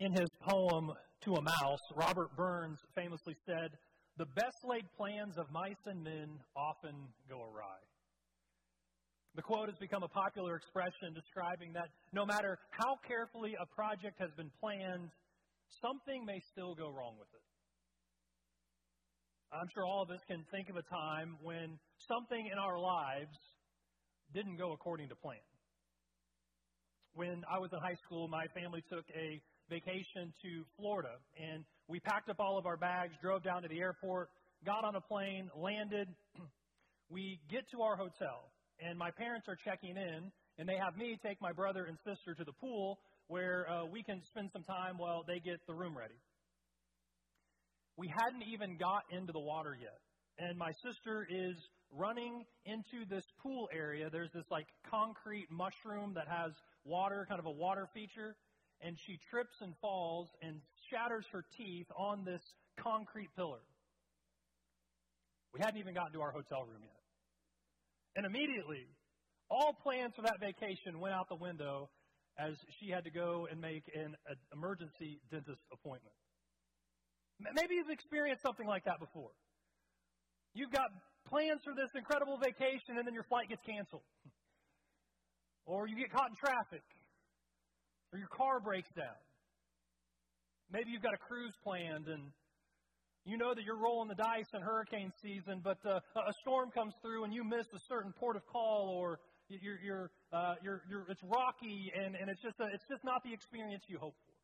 In his poem, To a Mouse, Robert Burns famously said, The best laid plans of mice and men often go awry. The quote has become a popular expression describing that no matter how carefully a project has been planned, something may still go wrong with it. I'm sure all of us can think of a time when something in our lives didn't go according to plan. When I was in high school, my family took a vacation to Florida, and we packed up all of our bags, drove down to the airport, got on a plane, landed. we get to our hotel, and my parents are checking in, and they have me take my brother and sister to the pool where uh, we can spend some time while they get the room ready. We hadn't even got into the water yet, and my sister is running into this pool area. There's this like concrete mushroom that has water, kind of a water feature, and she trips and falls and shatters her teeth on this concrete pillar. We hadn't even gotten to our hotel room yet. And immediately, all plans for that vacation went out the window as she had to go and make an emergency dentist appointment. Maybe you've experienced something like that before. You've got plans for this incredible vacation and then your flight gets canceled. Or you get caught in traffic. Or your car breaks down. Maybe you've got a cruise planned and you know that you're rolling the dice in hurricane season, but uh, a storm comes through and you miss a certain port of call, or you're, you're, uh, you're, you're, it's rocky and, and it's, just a, it's just not the experience you hope for.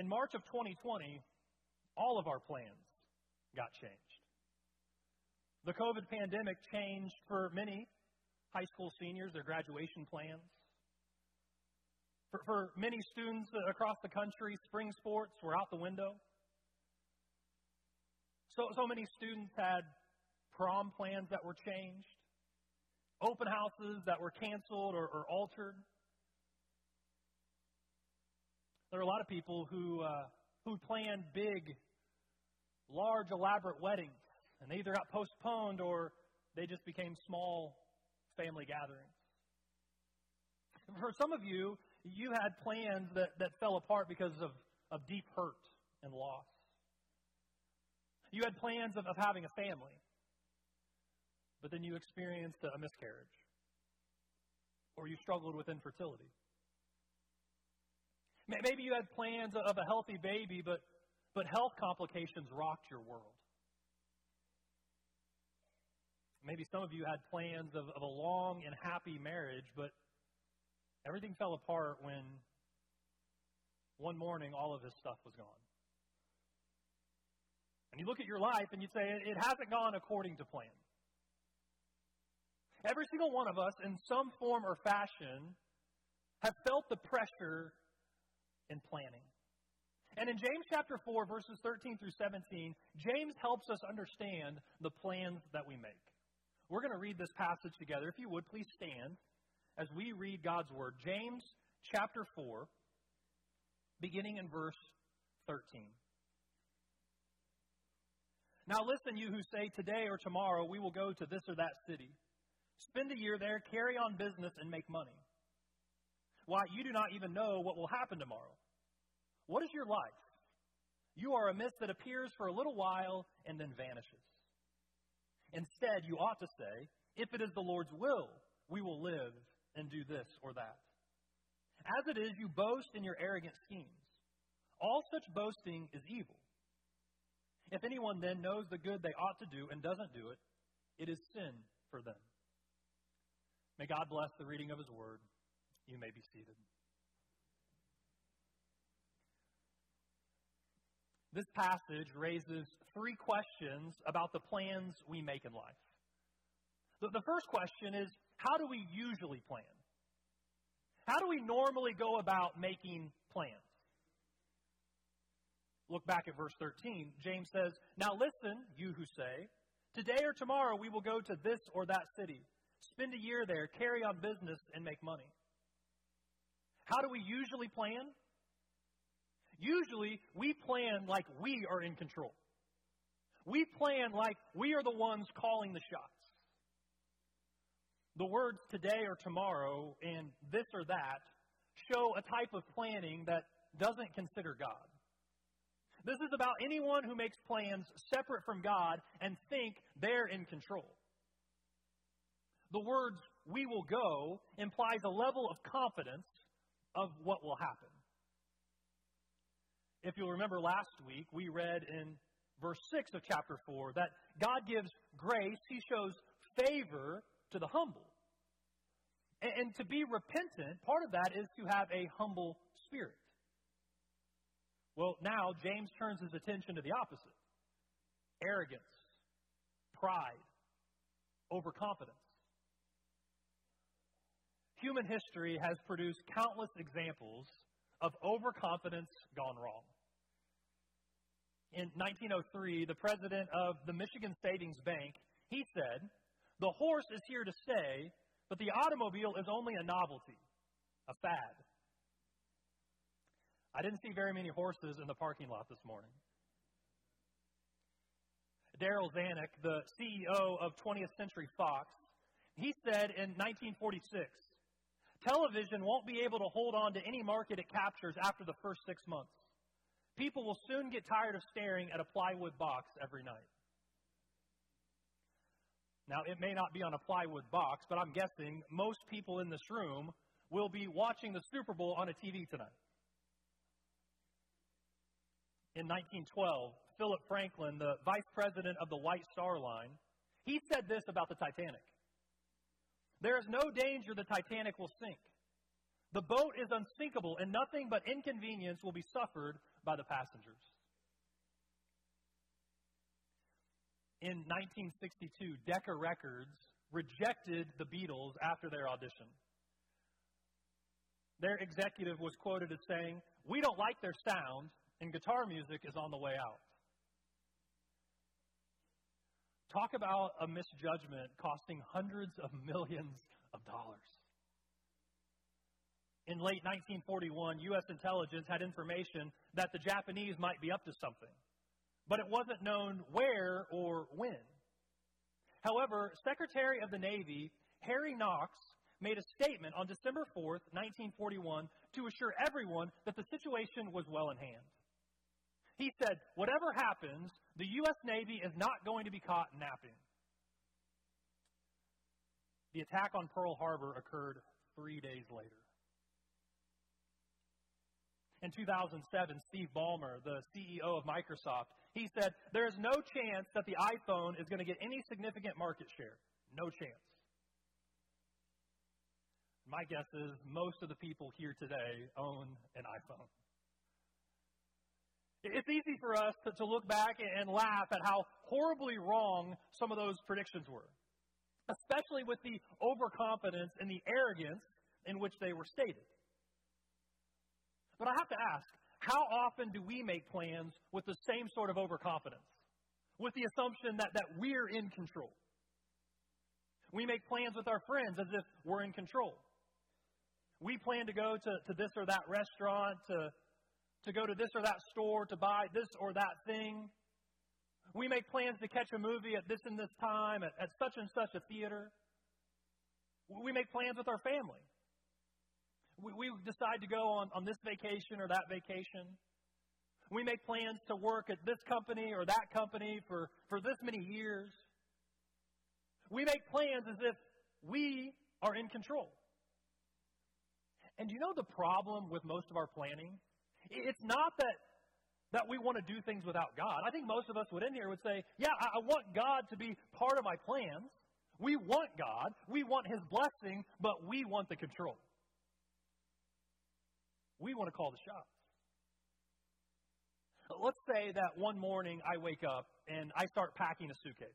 In March of 2020, all of our plans got changed. The COVID pandemic changed for many high school seniors their graduation plans. For, for many students across the country, spring sports were out the window. So, so many students had prom plans that were changed, open houses that were canceled or, or altered. There are a lot of people who, uh, who planned big, large, elaborate weddings, and they either got postponed or they just became small family gatherings. For some of you, you had plans that, that fell apart because of, of deep hurt and loss. You had plans of, of having a family, but then you experienced a miscarriage, or you struggled with infertility. Maybe you had plans of a healthy baby, but, but health complications rocked your world. Maybe some of you had plans of, of a long and happy marriage, but everything fell apart when one morning all of his stuff was gone. And you look at your life and you say, it hasn't gone according to plan. Every single one of us, in some form or fashion, have felt the pressure in planning. And in James chapter 4, verses 13 through 17, James helps us understand the plans that we make. We're going to read this passage together. If you would, please stand as we read God's Word. James chapter 4, beginning in verse 13. Now listen, you who say, Today or tomorrow we will go to this or that city. Spend a year there, carry on business, and make money. Why, you do not even know what will happen tomorrow. What is your life? You are a mist that appears for a little while and then vanishes. Instead, you ought to say, If it is the Lord's will, we will live and do this or that. As it is, you boast in your arrogant schemes. All such boasting is evil. If anyone then knows the good they ought to do and doesn't do it, it is sin for them. May God bless the reading of His word. You may be seated. This passage raises three questions about the plans we make in life. The, first question is how do we usually plan? How do we normally go about making plans? Look back at verse 13. James says, Now listen, you who say, Today or tomorrow we will go to this or that city, spend a year there, carry on business, and make money. How do we usually plan? Usually, we plan like we are in control. We plan like we are the ones calling the shots. The words today or tomorrow and this or that show a type of planning that doesn't consider God. This is about anyone who makes plans separate from God and think they're in control. The words, we will go, implies a level of confidence of what will happen. If you'll remember last week, we read in verse 6 of chapter 4 that God gives grace, He shows favor to the humble. And, and to be repentant, part of that is to have a humble spirit. Well, now James turns his attention to the opposite arrogance, pride, overconfidence. Human history has produced countless examples of overconfidence gone wrong. In 1903, the president of the Michigan Savings Bank, he said, "The horse is here to stay, but the automobile is only a novelty, a fad." I didn't see very many horses in the parking lot this morning. Darryl Zanuck, the CEO of 20th Century Fox, he said in 1946, television won't be able to hold on to any market it captures after the first six months. People will soon get tired of staring at a plywood box every night. Now, it may not be on a plywood box, but I'm guessing most people in this room will be watching the Super Bowl on a TV tonight. In 1912, Philip Franklin, the vice president of the White Star Line, he said this about the Titanic. There is no danger the Titanic will sink. The boat is unsinkable, and nothing but inconvenience will be suffered by the passengers. In 1962, Decca Records rejected the Beatles after their audition. Their executive was quoted as saying, We don't like their sound, and guitar music is on the way out. Talk about a misjudgment costing hundreds of millions of dollars. In late 1941, U.S. intelligence had information that the Japanese might be up to something, but it wasn't known where or when. However, Secretary of the Navy Harry Knox made a statement on December 4th, 1941, to assure everyone that the situation was well in hand. He said, Whatever happens, the U.S. Navy is not going to be caught napping. The attack on Pearl Harbor occurred three days later. In 2007, Steve Ballmer, the CEO of Microsoft, he said, There is no chance that the iPhone is going to get any significant market share. No chance. My guess is most of the people here today own an iPhone. It's easy for us to, to look back and laugh at how horribly wrong some of those predictions were, especially with the overconfidence and the arrogance in which they were stated. But I have to ask, how often do we make plans with the same sort of overconfidence? With the assumption that, that we're in control. We make plans with our friends as if we're in control. We plan to go to, to this or that restaurant, to to go to this or that store to buy this or that thing. We make plans to catch a movie at this and this time, at, at such and such a theater. We make plans with our family. We, we decide to go on, on this vacation or that vacation. We make plans to work at this company or that company for, for this many years. We make plans as if we are in control. And you know the problem with most of our planning? It's not that that we want to do things without God. I think most of us would in here would say, yeah, I, I want God to be part of my plans. We want God. We want His blessing, but we want the control. We want to call the shots. Let's say that one morning I wake up and I start packing a suitcase.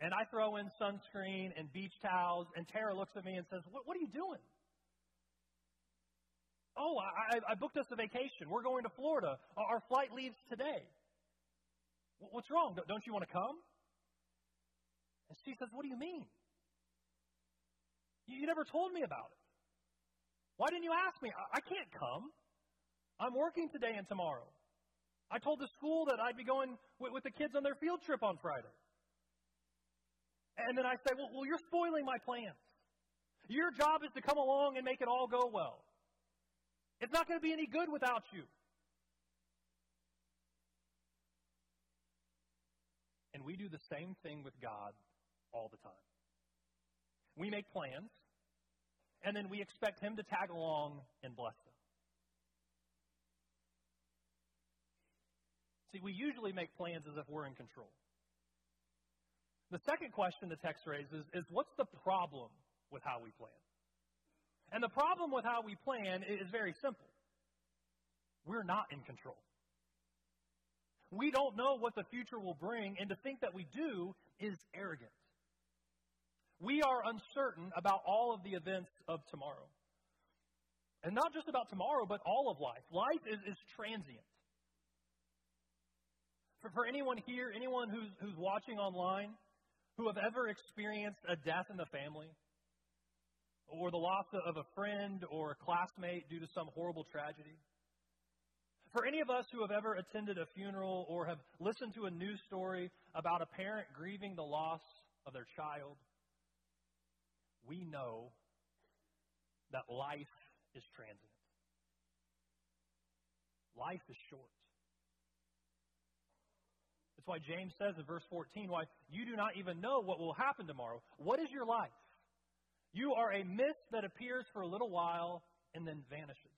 And I throw in sunscreen and beach towels, and Tara looks at me and says, What, what are you doing? Oh, I, I booked us a vacation. We're going to Florida. Our flight leaves today. What's wrong? Don't you want to come? And she says, What do you mean? You never told me about it. Why didn't you ask me? I can't come. I'm working today and tomorrow. I told the school that I'd be going with the kids on their field trip on Friday. And then I say, well, well, you're spoiling my plans. Your job is to come along and make it all go well. It's not going to be any good without you. And we do the same thing with God all the time. We make plans, and then we expect Him to tag along and bless them. See, we usually make plans as if we're in control. The second question the text raises is what's the problem with how we plan? And the problem with how we plan is very simple. We're not in control. We don't know what the future will bring, and to think that we do is arrogant. We are uncertain about all of the events of tomorrow. And not just about tomorrow, but all of life. Life is, is transient. For, for anyone here, anyone who's, who's watching online, who have ever experienced a death in the family, or the loss of a friend or a classmate due to some horrible tragedy, for any of us who have ever attended a funeral or have listened to a news story about a parent grieving the loss of their child, we know that life is transient. Life is short. That's why James says in verse 14, why you do not even know what will happen tomorrow. What is your life? You are a mist that appears for a little while and then vanishes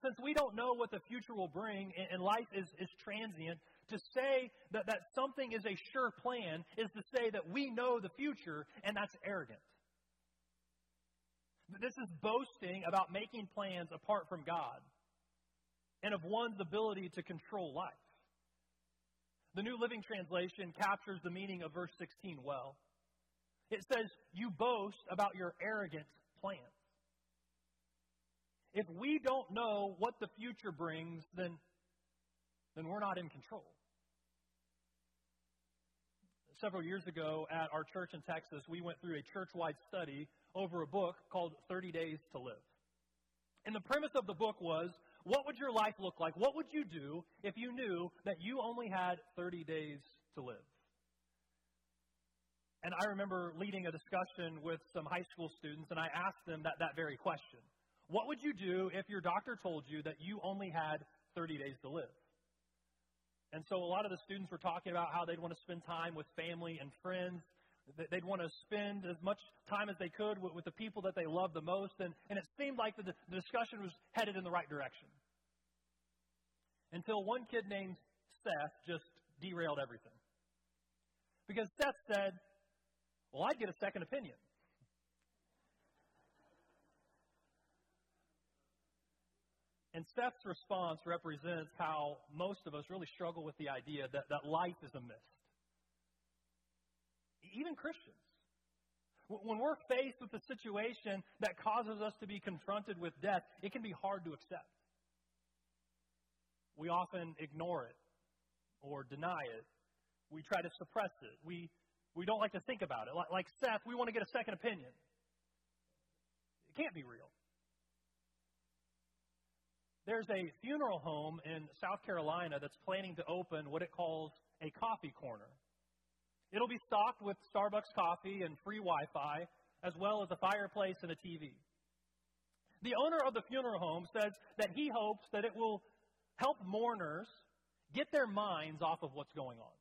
since we don't know what the future will bring and life is, is transient, to say that, that something is a sure plan is to say that we know the future, and that's arrogant. This is boasting about making plans apart from God and of one's ability to control life. The New Living Translation captures the meaning of verse 16 well. It says, You boast about your arrogant plans. If we don't know what the future brings, then, then we're not in control. Several years ago at our church in Texas, we went through a church wide study over a book called 30 Days to Live. And the premise of the book was what would your life look like? What would you do if you knew that you only had 30 days to live? And I remember leading a discussion with some high school students, and I asked them that, that very question. What would you do if your doctor told you that you only had 30 days to live? And so a lot of the students were talking about how they'd want to spend time with family and friends. They'd want to spend as much time as they could with, with the people that they love the most. And, and it seemed like the, the discussion was headed in the right direction. Until one kid named Seth just derailed everything. Because Seth said, Well, I'd get a second opinion. And Seth's response represents how most of us really struggle with the idea that, that life is a mist. Even Christians. When we're faced with a situation that causes us to be confronted with death, it can be hard to accept. We often ignore it or deny it. We try to suppress it. We, we don't like to think about it. Like, like Seth, we want to get a second opinion. It can't be real. There's a funeral home in South Carolina that's planning to open what it calls a coffee corner. It'll be stocked with Starbucks coffee and free Wi Fi, as well as a fireplace and a TV. The owner of the funeral home says that he hopes that it will help mourners get their minds off of what's going on.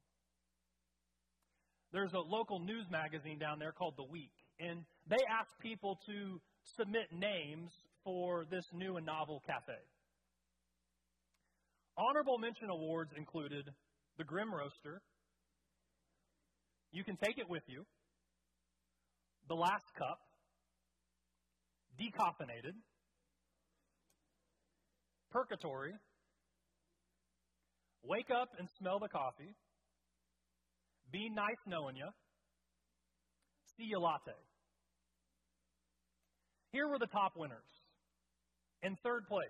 There's a local news magazine down there called The Week, and they asked people to submit names for this new and novel cafe. Honorable mention awards included the Grim Roaster. You can take it with you. The Last Cup. Decaffeinated. Purgatory. Wake up and smell the coffee. Be nice knowing you. See you latte. Here were the top winners. In third place,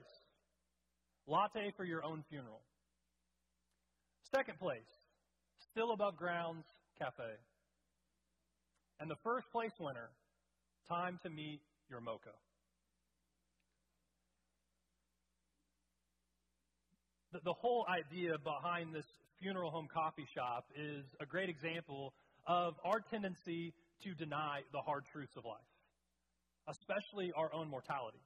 Latte for your own funeral. Second place, Still Above Grounds Cafe. And the first place winner, Time to Meet Your Mocha. The, the whole idea behind this funeral home coffee shop is a great example of our tendency to deny the hard truths of life, especially our own mortality.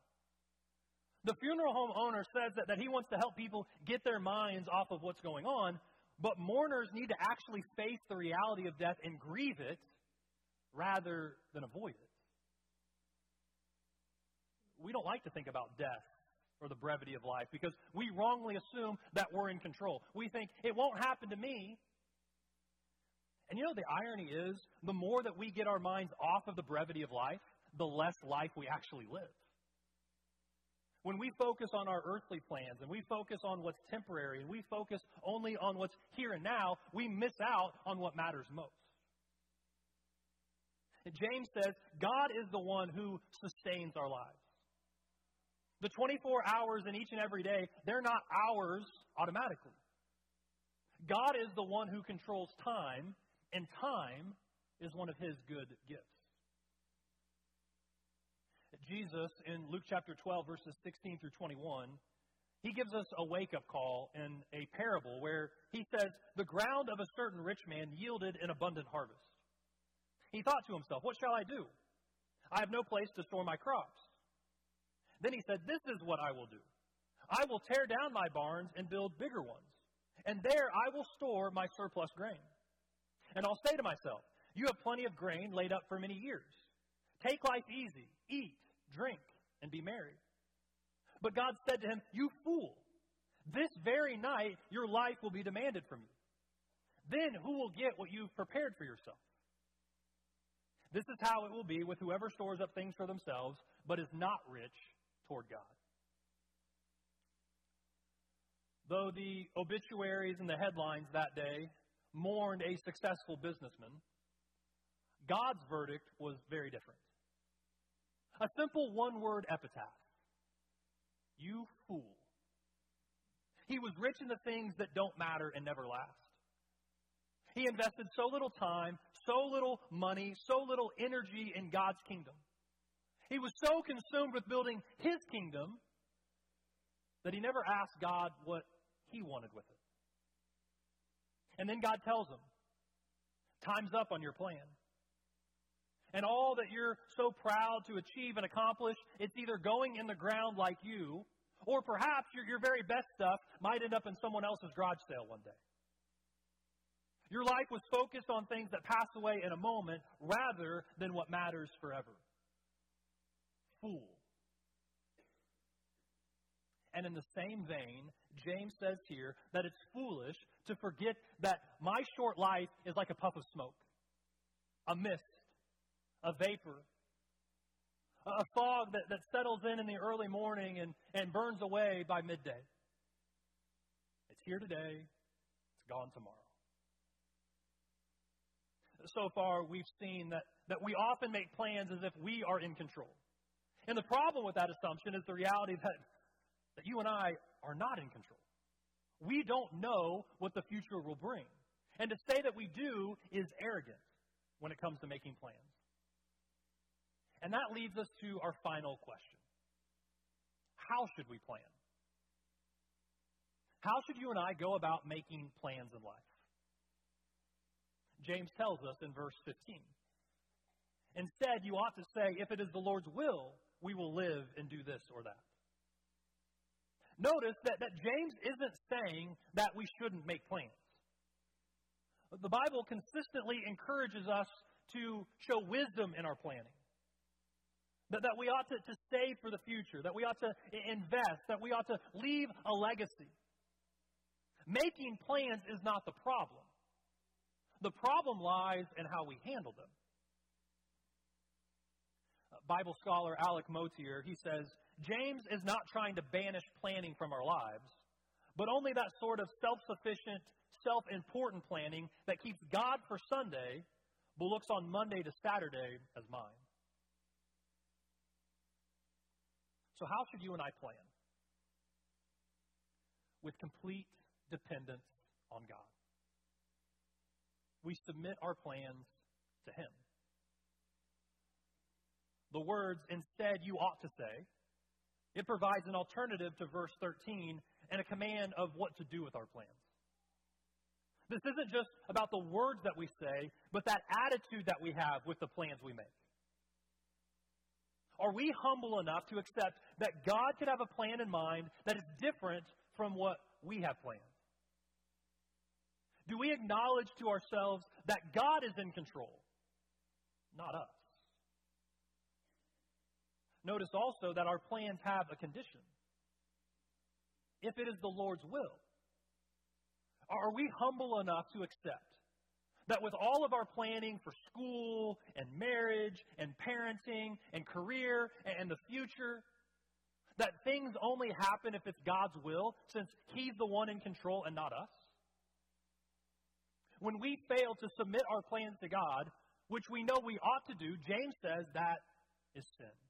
The funeral home owner says that, that he wants to help people get their minds off of what's going on, but mourners need to actually face the reality of death and grieve it rather than avoid it. We don't like to think about death or the brevity of life because we wrongly assume that we're in control. We think it won't happen to me. And you know, the irony is the more that we get our minds off of the brevity of life, the less life we actually live. When we focus on our earthly plans and we focus on what's temporary and we focus only on what's here and now, we miss out on what matters most. James says, God is the one who sustains our lives. The 24 hours in each and every day, they're not ours automatically. God is the one who controls time, and time is one of his good gifts. Jesus, in Luke chapter 12, verses 16 through 21, he gives us a wake up call in a parable where he says, The ground of a certain rich man yielded an abundant harvest. He thought to himself, What shall I do? I have no place to store my crops. Then he said, This is what I will do. I will tear down my barns and build bigger ones, and there I will store my surplus grain. And I'll say to myself, You have plenty of grain laid up for many years. Take life easy, eat, drink, and be merry. But God said to him, You fool, this very night your life will be demanded from you. Then who will get what you've prepared for yourself? This is how it will be with whoever stores up things for themselves, but is not rich toward God. Though the obituaries and the headlines that day mourned a successful businessman, God's verdict was very different. A simple one word epitaph You fool. He was rich in the things that don't matter and never last. He invested so little time, so little money, so little energy in God's kingdom he was so consumed with building his kingdom that he never asked God what he wanted with it. And then God tells him, Time's up on your plan. And all that you're so proud to achieve and accomplish, it's either going in the ground like you, or perhaps your, your very best stuff might end up in someone else's garage sale one day. Your life was focused on things that pass away in a moment rather than what matters forever fool. And in the same vein, James says here that it's foolish to forget that my short life is like a puff of smoke, a mist, a vapor, a fog that, that settles in in the early morning and, and burns away by midday. It's here today, it's gone tomorrow. So far, we've seen that, that we often make plans as if we are in control. And the problem with that assumption is the reality that, that you and I are not in control. We don't know what the future will bring. And to say that we do is arrogant when it comes to making plans. And that leads us to our final question How should we plan? How should you and I go about making plans in life? James tells us in verse 15. Instead, you ought to say, if it is the Lord's will, we will live and do this or that. Notice that, that James isn't saying that we shouldn't make plans. The Bible consistently encourages us to show wisdom in our planning. That, that we ought to, to save for the future, that we ought to invest, that we ought to leave a legacy. Making plans is not the problem. The problem lies in how we handle them. Bible scholar Alec Motyer, he says, James is not trying to banish planning from our lives, but only that sort of self sufficient, self important planning that keeps God for Sunday, but looks on Monday to Saturday as mine. So, how should you and I plan? With complete dependence on God. We submit our plans to Him the words, instead you ought to say. It provides an alternative to verse 13 and a command of what to do with our plans. This isn't just about the words that we say, but that attitude that we have with the plans we make. Are we humble enough to accept that God could have a plan in mind that is different from what we have planned? Do we acknowledge to ourselves that God is in control, not us? Notice also that our plans have a condition. If it is the Lord's will, are we humble enough to accept that with all of our planning for school and marriage and parenting and career and the future, that things only happen if it's God's will, since He's the one in control and not us? When we fail to submit our plans to God, which we know we ought to do, James says that is sin.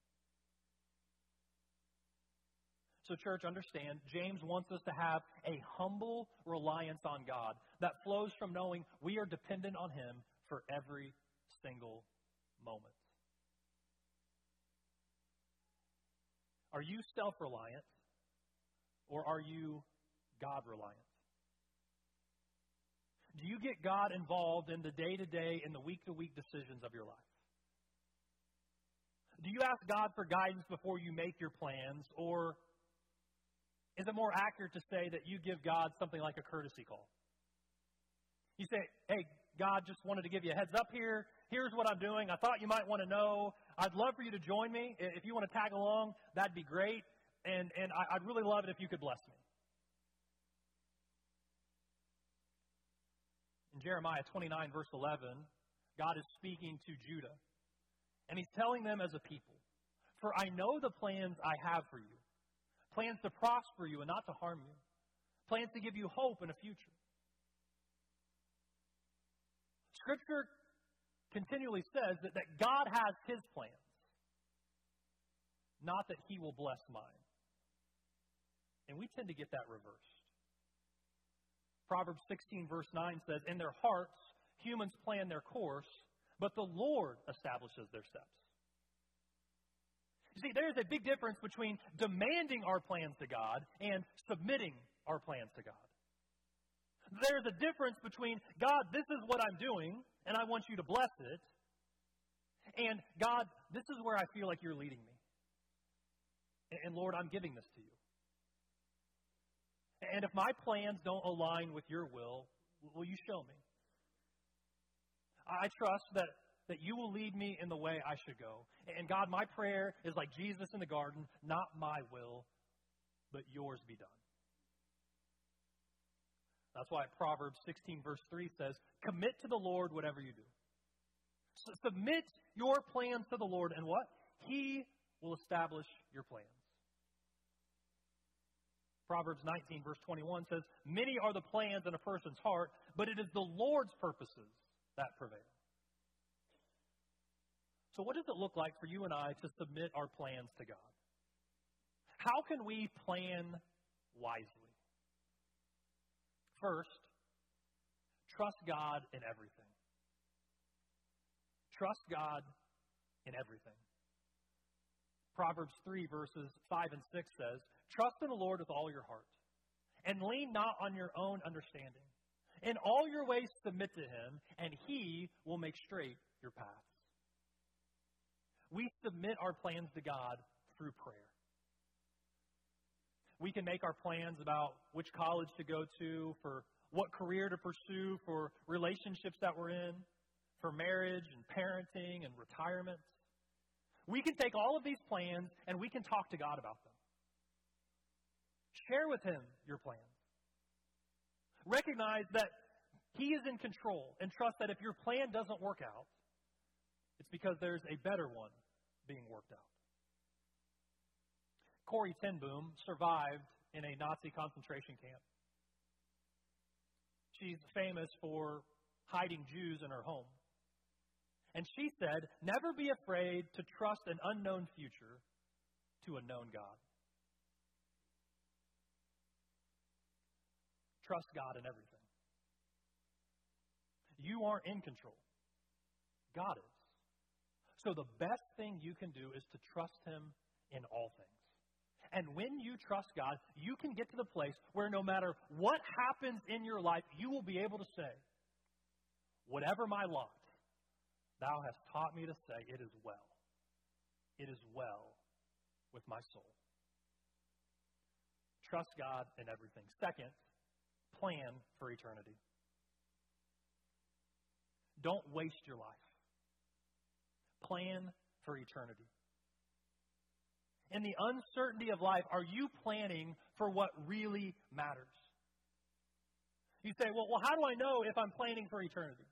So, church, understand, James wants us to have a humble reliance on God that flows from knowing we are dependent on Him for every single moment. Are you self reliant or are you God reliant? Do you get God involved in the day to day and the week to week decisions of your life? Do you ask God for guidance before you make your plans, or is it more accurate to say that you give God something like a courtesy call? You say, hey, God, just wanted to give you a heads up here. Here's what I'm doing. I thought you might want to know. I'd love for you to join me. If you want to tag along, that'd be great. And, and I'd really love it if you could bless me. In Jeremiah 29, verse 11, God is speaking to Judah. And he's telling them as a people, For I know the plans I have for you plans to prosper you and not to harm you, plans to give you hope and a future. Scripture continually says that, that God has his plans, not that he will bless mine. And we tend to get that reversed. Proverbs 16, verse 9 says, In their hearts, humans plan their course, but the Lord establishes their steps. You see, there's a big difference between demanding our plans to God and submitting our plans to God. There's a difference between, God, this is what I'm doing, and I want you to bless it, and God, this is where I feel like you're leading me. And Lord, I'm giving this to you. And if my plans don't align with your will, will you show me? I trust that that you will lead me in the way I should go. And God, my prayer is like Jesus in the garden, not my will, but yours be done. That's why Proverbs 16, verse 3 says, Commit to the Lord whatever you do. Submit your plans to the Lord, and what? He will establish your plans. Proverbs 19, verse 21 says, Many are the plans in a person's heart, but it is the Lord's purposes that prevail. So, what does it look like for you and I to submit our plans to God? How can we plan wisely? First, trust God in everything. Trust God in everything. Proverbs 3, verses 5 and 6 says, Trust in the Lord with all your heart, and lean not on your own understanding. In all your ways submit to him, and he will make straight your path we submit our plans to God through prayer. We can make our plans about which college to go to, for what career to pursue, for relationships that we're in, for marriage and parenting and retirement. We can take all of these plans and we can talk to God about them. Share with Him your plans. Recognize that He is in control and trust that if your plan doesn't work out, it's because there's a better one being worked out. Corrie ten Boom survived in a Nazi concentration camp. She's famous for hiding Jews in her home. And she said, Never be afraid to trust an unknown future to a known God. Trust God in everything. You aren't in control, God is. So the best thing you can do is to trust Him in all things. And when you trust God, you can get to the place where no matter what happens in your life, you will be able to say, Whatever my lot, thou hast taught me to say, it is well. it is well with my soul. Trust God in everything. Second, plan for eternity. Don't waste your life. Plan for eternity. In the uncertainty of life, are you planning for what really matters? You say, well, well, how do I know if I'm planning for eternity?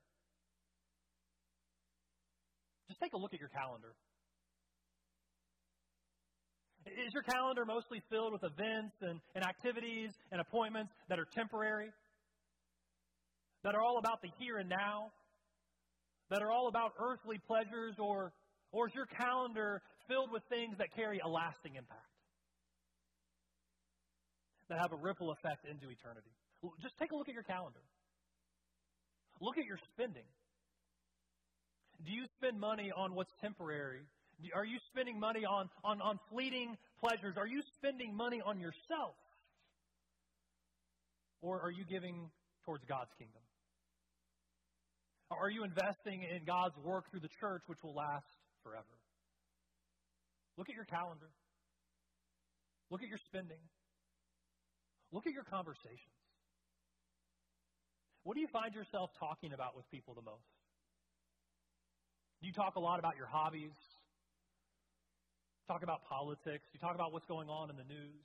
Just take a look at your calendar. Is your calendar mostly filled with events and, and activities and appointments that are temporary? That are all about the here and now? That are all about earthly pleasures? Or, or is your calendar filled with things that carry a lasting impact? That have a ripple effect into eternity? Just take a look at your calendar. Look at your spending. Do you spend money on what's temporary are you spending money on, on, on fleeting pleasures? Are you spending money on yourself? Or are you giving towards God's kingdom? Are you investing in God's work through the church, which will last forever? Look at your calendar. Look at your spending. Look at your conversations. What do you find yourself talking about with people the most? Do you talk a lot about your hobbies, talk about politics? You talk about what's going on in the news?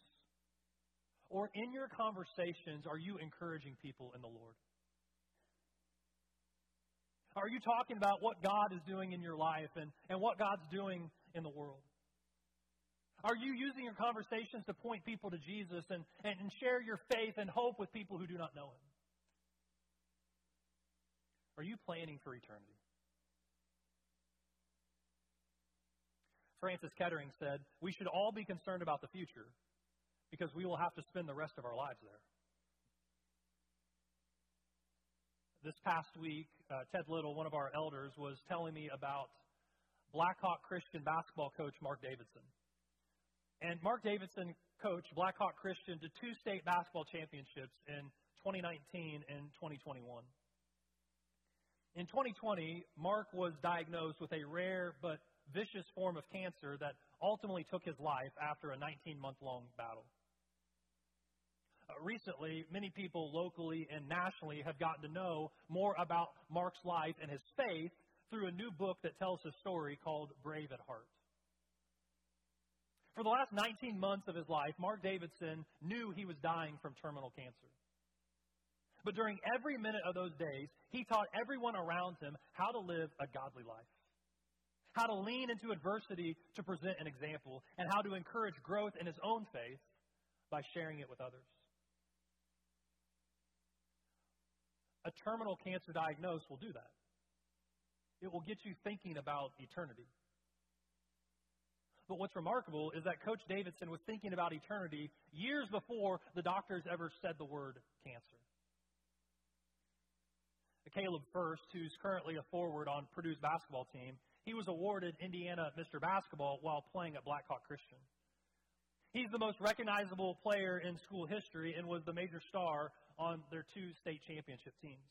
Or in your conversations, are you encouraging people in the Lord? Are you talking about what God is doing in your life and, and what God's doing in the world? Are you using your conversations to point people to Jesus and, and, and share your faith and hope with people who do not know Him? Are you planning for eternity? Francis Kettering said, we should all be concerned about the future because we will have to spend the rest of our lives there. This past week, uh, Ted Little, one of our elders, was telling me about Blackhawk Christian basketball coach Marc Davidson. And Marc Davidson coached Blackhawk Christian to two state basketball championships in 2019 and 2021. In 2020, Marc was diagnosed with a rare but vicious form of cancer that ultimately took his life after a 19 month long battle. Recently, many people locally and nationally have gotten to know more about Marc's life and his faith through a new book that tells his story called Brave at Heart. For the last 19 months of his life, Marc Davidson knew he was dying from terminal cancer. But during every minute of those days, he taught everyone around him how to live a godly life how to lean into adversity to present an example, and how to encourage growth in his own faith by sharing it with others. A terminal cancer diagnosis will do that. It will get you thinking about eternity. But what's remarkable is that Coach Davidson was thinking about eternity years before the doctors ever said the word cancer. Caleb Furst, who's currently a forward on Purdue's basketball team, he was awarded Indiana Mr. Basketball while playing at Blackhawk Christian. He's the most recognizable player in school history and was the major star on their two state championship teams.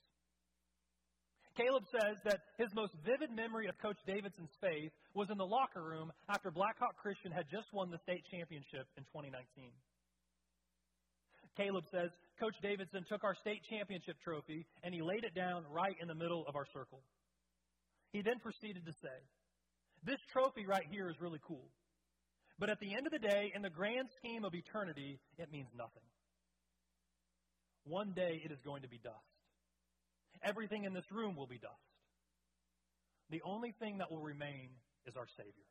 Caleb says that his most vivid memory of Coach Davidson's faith was in the locker room after Blackhawk Christian had just won the state championship in 2019. Caleb says, Coach Davidson took our state championship trophy and he laid it down right in the middle of our circle. He then proceeded to say, This trophy right here is really cool. But at the end of the day, in the grand scheme of eternity, it means nothing. One day it is going to be dust. Everything in this room will be dust. The only thing that will remain is our Savior.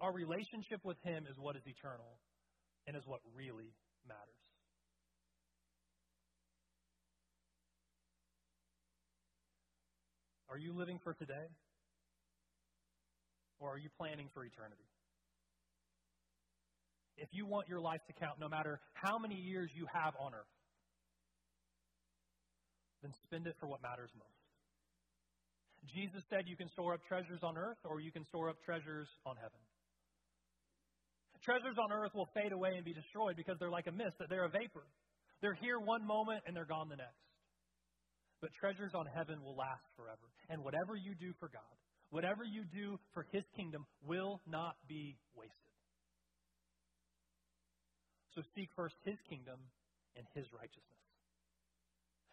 Our relationship with Him is what is eternal and is what really matters. Are you living for today? Or are you planning for eternity? If you want your life to count, no matter how many years you have on earth, then spend it for what matters most. Jesus said you can store up treasures on earth or you can store up treasures on heaven. Treasures on earth will fade away and be destroyed because they're like a mist, that they're a vapor. They're here one moment and they're gone the next. But treasures on heaven will last forever. And whatever you do for God, Whatever you do for his kingdom will not be wasted. So seek first his kingdom and his righteousness.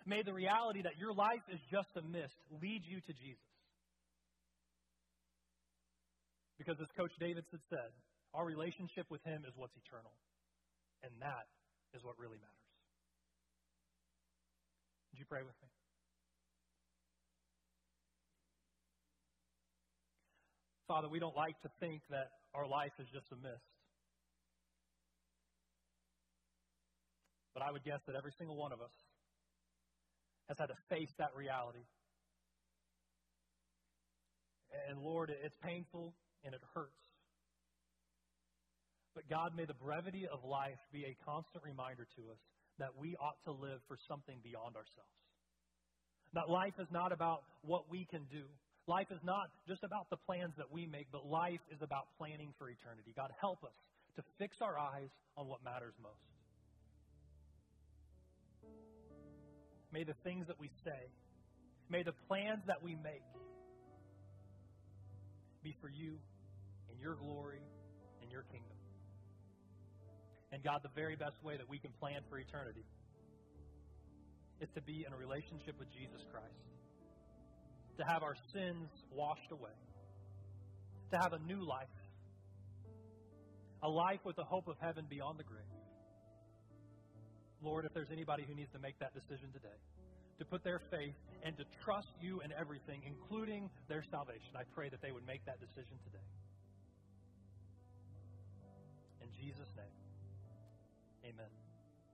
May the reality that your life is just a mist lead you to Jesus. Because as Coach Davidson said, our relationship with him is what's eternal. And that is what really matters. Would you pray with me? Father, we don't like to think that our life is just a mist. But I would guess that every single one of us has had to face that reality. And Lord, it's painful and it hurts. But God, may the brevity of life be a constant reminder to us that we ought to live for something beyond ourselves. That life is not about what we can do. Life is not just about the plans that we make, but life is about planning for eternity. God, help us to fix our eyes on what matters most. May the things that we say, may the plans that we make be for you in your glory and your kingdom. And God, the very best way that we can plan for eternity is to be in a relationship with Jesus Christ, to have our sins washed away, to have a new life, a life with the hope of heaven beyond the grave. Lord, if there's anybody who needs to make that decision today, to put their faith and to trust you in everything, including their salvation, I pray that they would make that decision today. In Jesus' name, amen.